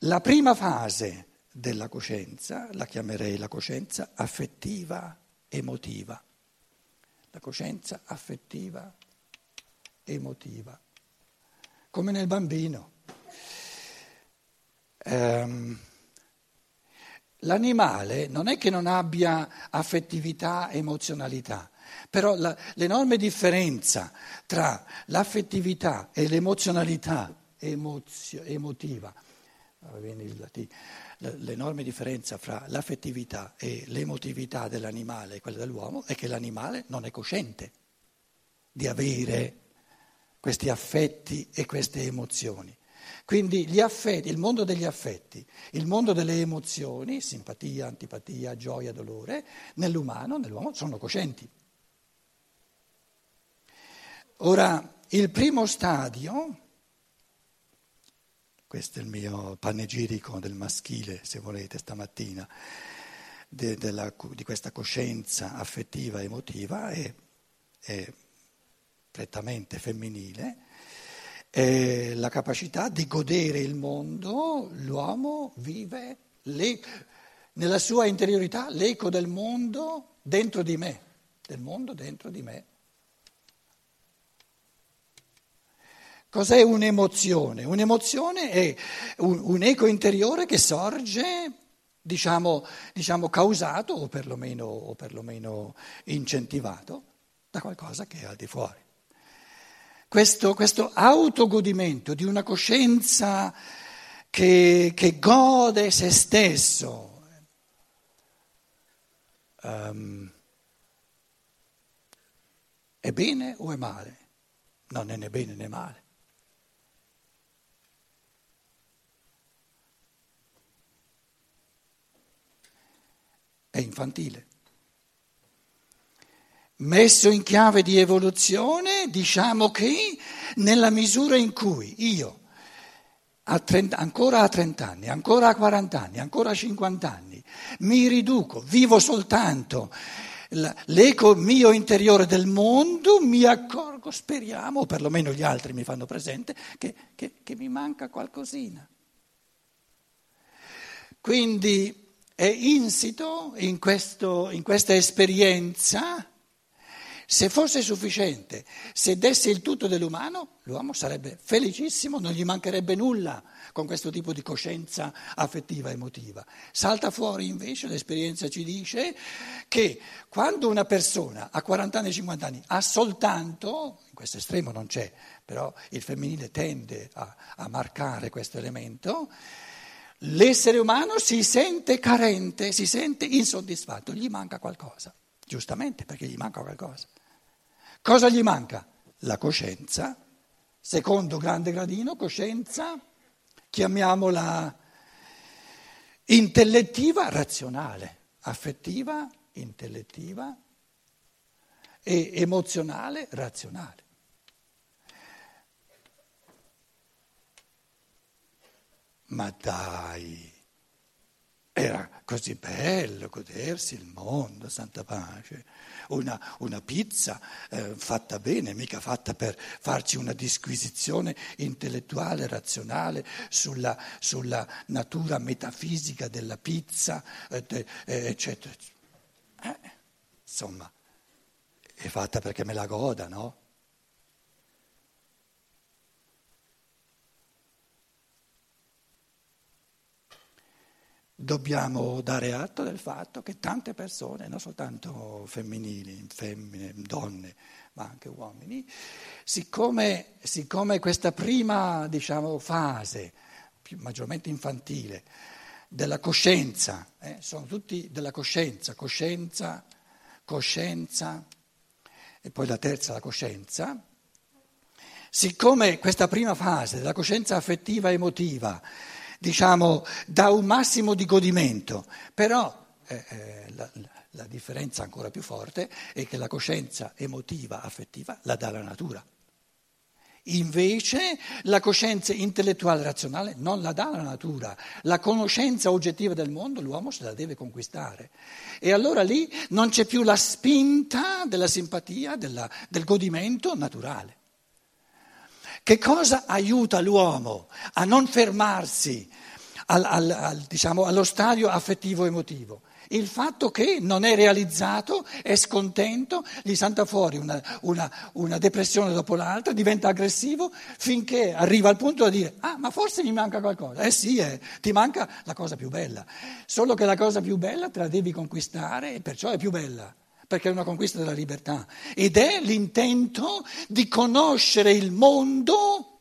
La prima fase della coscienza la chiamerei la coscienza affettiva emotiva. La coscienza affettiva emotiva, come nel bambino. Um, L'animale non è che non abbia affettività, emozionalità, però la, l'enorme differenza tra l'affettività e l'emozionalità emozio, emotiva, l'enorme differenza fra l'affettività e l'emotività dell'animale e quella dell'uomo è che l'animale non è cosciente di avere questi affetti e queste emozioni. Quindi affetti, il mondo degli affetti, il mondo delle emozioni, simpatia, antipatia, gioia, dolore, nell'umano, nell'uomo sono coscienti. Ora, il primo stadio, questo è il mio panegirico del maschile, se volete, stamattina, de, della, di questa coscienza affettiva, emotiva, è, è prettamente femminile eh, la capacità di godere il mondo, l'uomo vive nella sua interiorità l'eco del mondo dentro di me, del mondo dentro di me. Cos'è un'emozione? Un'emozione è un, un eco interiore che sorge, diciamo, diciamo causato o perlomeno, o perlomeno incentivato da qualcosa che è al di fuori questo, questo autogodimento di una coscienza che, che gode se stesso. Um, è bene o è male? Non è né bene né male. È infantile. Messo in chiave di evoluzione, diciamo che nella misura in cui io, a 30, ancora a 30 anni, ancora a 40 anni, ancora a 50 anni, mi riduco, vivo soltanto l'eco mio interiore del mondo, mi accorgo, speriamo, o perlomeno gli altri mi fanno presente, che, che, che mi manca qualcosina. Quindi è insito in, questo, in questa esperienza se fosse sufficiente, se desse il tutto dell'umano, l'uomo sarebbe felicissimo, non gli mancherebbe nulla con questo tipo di coscienza affettiva, emotiva. Salta fuori invece, l'esperienza ci dice che quando una persona a 40 anni, 50 anni ha soltanto, in questo estremo non c'è, però il femminile tende a, a marcare questo elemento, l'essere umano si sente carente, si sente insoddisfatto, gli manca qualcosa. Giustamente, perché gli manca qualcosa. Cosa gli manca? La coscienza. Secondo grande gradino, coscienza, chiamiamola intellettiva, razionale, affettiva, intellettiva e emozionale, razionale. Ma dai! Era così bello godersi il mondo, santa pace. Una, una pizza eh, fatta bene, mica fatta per farci una disquisizione intellettuale, razionale sulla, sulla natura metafisica della pizza, eh, eh, eccetera. Eh, insomma, è fatta perché me la goda, no? Dobbiamo dare atto del fatto che tante persone, non soltanto femminili, femmine, donne, ma anche uomini, siccome, siccome questa prima diciamo, fase, maggiormente infantile, della coscienza, eh, sono tutti della coscienza, coscienza, coscienza, e poi la terza la coscienza, siccome questa prima fase della coscienza affettiva e emotiva diciamo, dà un massimo di godimento, però eh, eh, la, la differenza ancora più forte è che la coscienza emotiva, affettiva, la dà la natura. Invece la coscienza intellettuale razionale non la dà la natura, la conoscenza oggettiva del mondo l'uomo se la deve conquistare. E allora lì non c'è più la spinta della simpatia, della, del godimento naturale. Che cosa aiuta l'uomo a non fermarsi al, al, al, diciamo, allo stadio affettivo-emotivo. Il fatto che non è realizzato, è scontento, gli salta fuori una, una, una, depressione dopo l'altra, diventa aggressivo finché arriva al punto da dire ah ma forse mi manca qualcosa. Eh sì, eh, ti manca la cosa più bella, solo che la cosa più bella te la devi conquistare e perciò è più bella perché è una conquista della libertà ed è l'intento di conoscere il mondo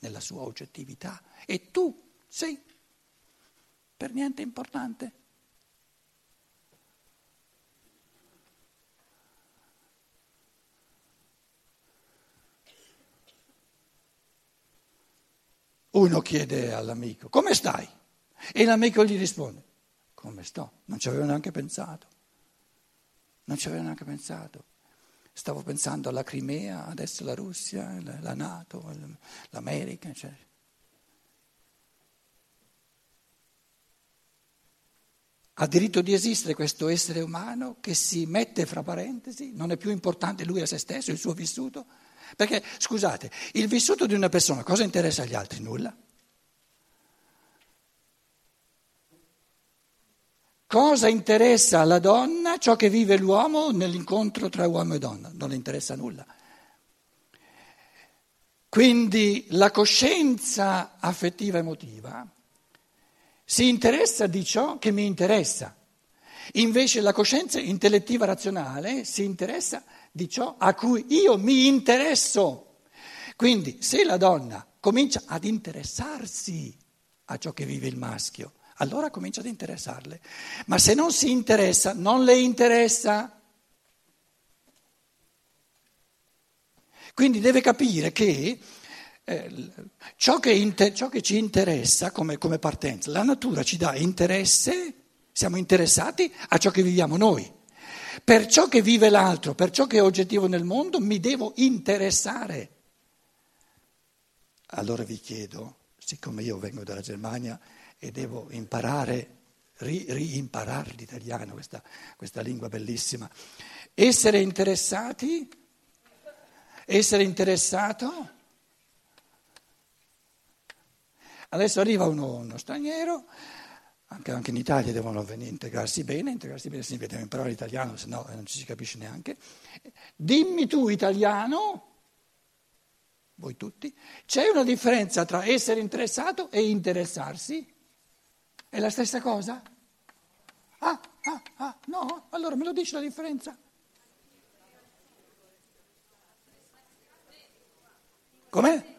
nella sua oggettività e tu sei per niente importante. Uno chiede all'amico, come stai? E l'amico gli risponde, come sto? Non ci avevo neanche pensato. Non ci avevo neanche pensato. Stavo pensando alla Crimea, adesso la Russia, la Nato, l'America, eccetera. Ha diritto di esistere questo essere umano che si mette fra parentesi, non è più importante lui a se stesso, il suo vissuto? Perché, scusate, il vissuto di una persona cosa interessa agli altri? Nulla. Cosa interessa alla donna ciò che vive l'uomo nell'incontro tra uomo e donna? Non le interessa nulla. Quindi la coscienza affettiva emotiva si interessa di ciò che mi interessa. Invece la coscienza intellettiva razionale si interessa di ciò a cui io mi interesso. Quindi se la donna comincia ad interessarsi a ciò che vive il maschio, allora comincia ad interessarle. Ma se non si interessa, non le interessa. Quindi deve capire che eh, ciò, che inter- ciò, che ci interessa come, come partenza, la natura ci dà interesse, siamo interessati a ciò che viviamo noi. Per ciò che vive l'altro, per ciò che è oggettivo nel mondo, mi devo interessare. Allora vi chiedo, siccome io vengo dalla Germania e devo imparare, ri, riimparare l'italiano, questa, questa lingua bellissima. Essere interessati? Essere interessato? Adesso arriva uno, uno straniero, anche, anche, in Italia devono venire, integrarsi bene, integrarsi bene significa devono imparare l'italiano, se no non ci si capisce neanche. Dimmi tu italiano, voi tutti, c'è una differenza tra essere interessato e interessarsi? È la stessa cosa? Ah, ah, ah, no? Allora me lo dici la differenza? Com'è?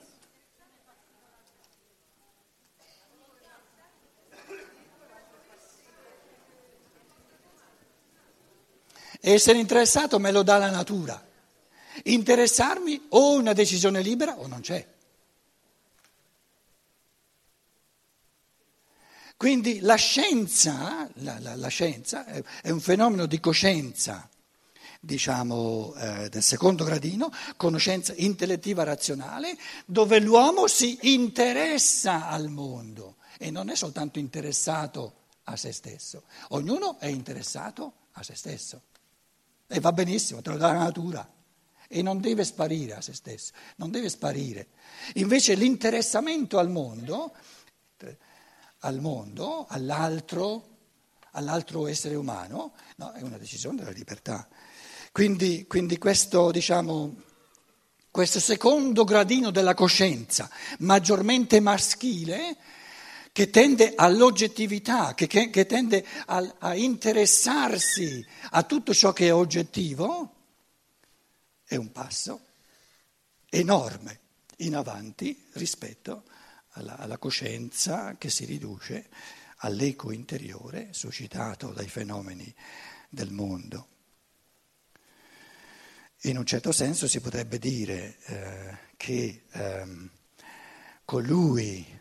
Essere interessato me lo dà la natura. Interessarmi o una decisione libera o non c'è. Quindi la scienza, la, la, la scienza è un fenomeno di coscienza, diciamo, eh, del secondo gradino, conoscenza intellettiva razionale, dove l'uomo si interessa al mondo e non è soltanto interessato a se stesso, ognuno è interessato a se stesso. E va benissimo, te lo dà la natura. E non deve sparire a se stesso, non deve sparire. Invece l'interessamento al mondo al mondo, all'altro, all'altro essere umano, no, è una decisione della libertà. Quindi, quindi questo, diciamo, questo secondo gradino della coscienza, maggiormente maschile, che tende all'oggettività, che, che, che tende a, a interessarsi a tutto ciò che è oggettivo, è un passo enorme in avanti rispetto alla, alla coscienza che si riduce all'eco interiore suscitato dai fenomeni del mondo. In un certo senso si potrebbe dire eh, che ehm, colui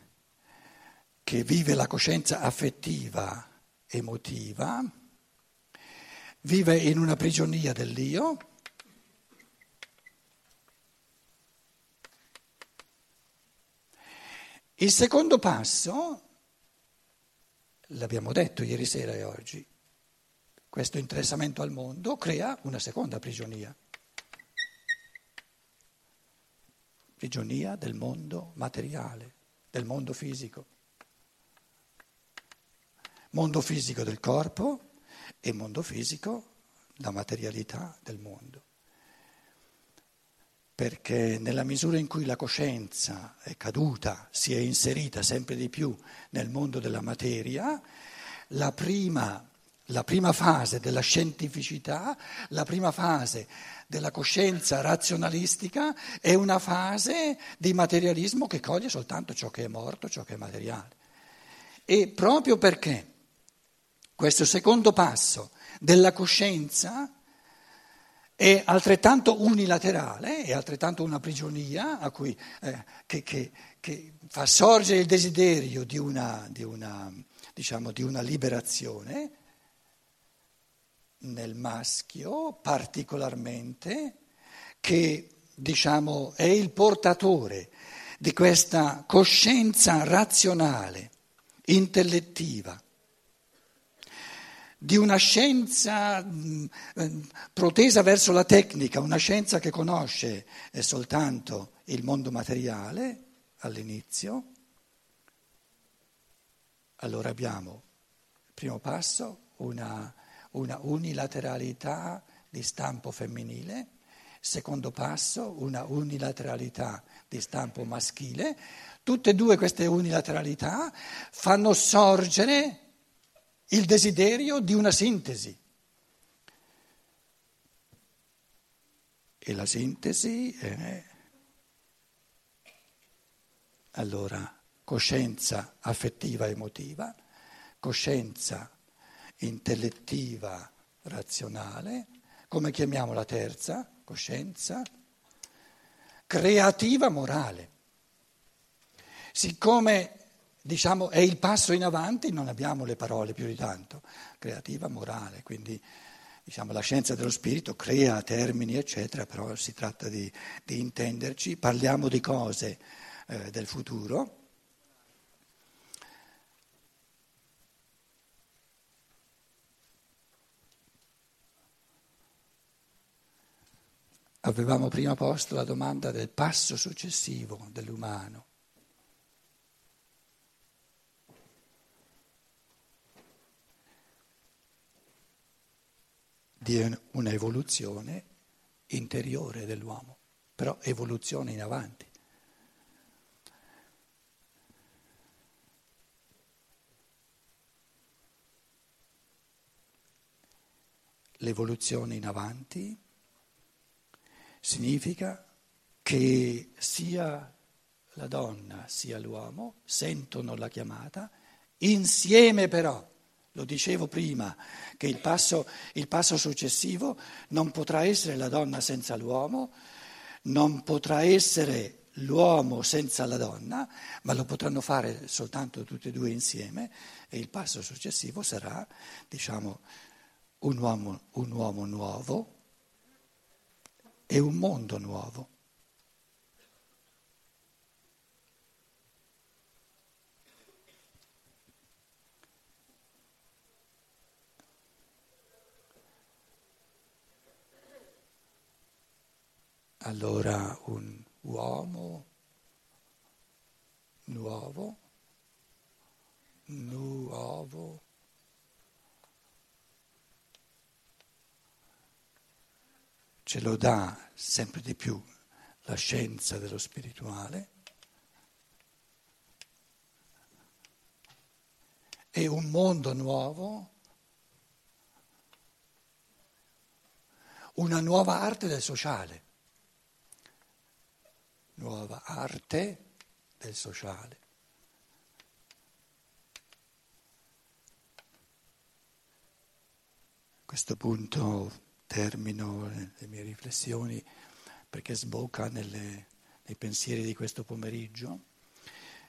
che vive la coscienza affettiva, emotiva, vive in una prigionia dell'io Il secondo passo, l'abbiamo detto ieri sera e oggi, questo interessamento al mondo crea una seconda prigionia. Prigionia del mondo materiale, del mondo fisico. mondo fisico del corpo e mondo fisico la materialità del mondo. Perché nella misura in cui la coscienza è caduta, si è inserita sempre di più nel mondo della materia, la prima, la prima fase della scientificità, la prima fase della coscienza razionalistica è una fase di materialismo che coglie soltanto ciò che è morto, ciò che è materiale. E proprio perché questo secondo passo della coscienza è altrettanto unilaterale, è altrettanto una prigionia cui, eh, che, che, che, fa sorgere il desiderio di una, di una, diciamo, di una liberazione nel maschio particolarmente, che diciamo, è il portatore di questa coscienza razionale, intellettiva di una scienza eh, protesa verso la tecnica, una scienza che conosce eh, soltanto il mondo materiale all'inizio, allora abbiamo, primo passo, una, una unilateralità di stampo femminile, secondo passo, una unilateralità di stampo maschile. Tutte e due queste unilateralità fanno sorgere il desiderio di una sintesi. E la sintesi è allora coscienza affettiva emotiva, coscienza intellettiva razionale, come chiamiamo la terza, coscienza creativa morale. Siccome diciamo, è il passo in avanti, non abbiamo le parole più di tanto, creativa, morale, quindi diciamo, la scienza dello spirito crea termini, eccetera, però si tratta di, di intenderci, parliamo di cose eh, del futuro. Avevamo prima posto la domanda del passo successivo dell'umano. Di una evoluzione interiore dell'uomo, però evoluzione in avanti. L'evoluzione in avanti significa che sia la donna sia l'uomo sentono la chiamata, insieme però lo dicevo prima, che il passo, il passo, successivo non potrà essere la donna senza l'uomo, non potrà essere l'uomo senza la donna, ma lo potranno fare soltanto tutti e due insieme e il passo successivo sarà, diciamo, un uomo, un uomo nuovo e un mondo nuovo. Allora un uomo nuovo, nuovo, ce lo dà sempre di più la scienza dello spirituale e un mondo nuovo, una nuova arte del sociale nuova arte del sociale. A questo punto termino le mie riflessioni perché sbocca nelle, nei pensieri di questo pomeriggio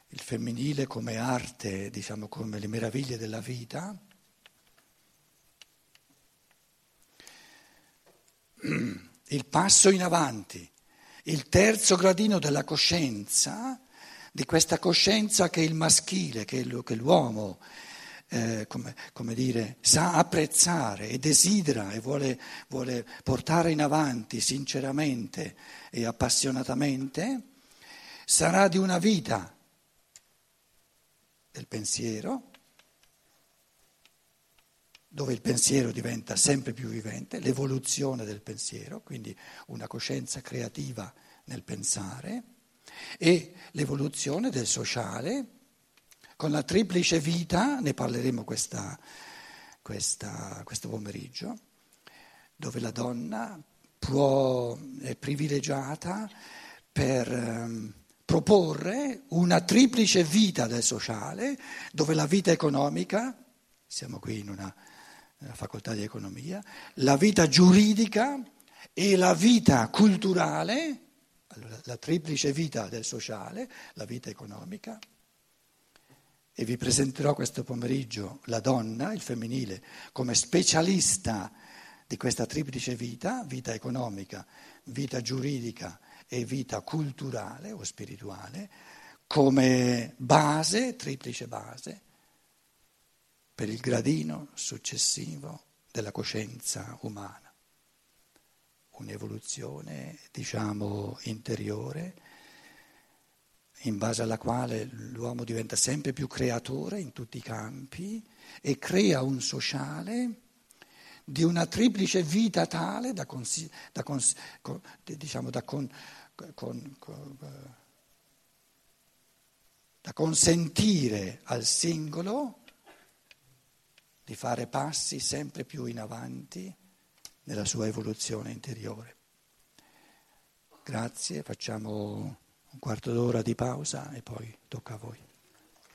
il femminile come arte, diciamo come le meraviglie della vita. Il passo in avanti il terzo gradino della coscienza, di questa coscienza che il maschile, che, l'uomo, eh, come, come, dire, sa apprezzare e desidera e vuole, vuole portare in avanti sinceramente e appassionatamente, sarà di una vita del pensiero, dove il pensiero diventa sempre più vivente, l'evoluzione del pensiero, quindi una coscienza creativa nel pensare, e l'evoluzione del sociale, con la triplice vita, ne parleremo questa, questa, questo pomeriggio, dove la donna può, è privilegiata per ehm, proporre una triplice vita del sociale, dove la vita economica, siamo qui in una, una facoltà di economia, la vita giuridica e la vita culturale, allora, la triplice vita del sociale, la vita economica, e vi presenterò questo pomeriggio la donna, il femminile, come specialista di questa triplice vita, vita economica, vita giuridica e vita culturale o spirituale, come base, triplice base, per il gradino successivo della coscienza umana. Un'evoluzione, diciamo, interiore in base alla quale l'uomo diventa sempre più creatore in tutti i campi e crea un sociale di una triplice vita tale da, consi- da, cons- con, diciamo, da, con, con, da consentire al singolo di fare passi sempre più in avanti nella sua evoluzione interiore. Grazie, facciamo un quarto d'ora di pausa e poi tocca a voi.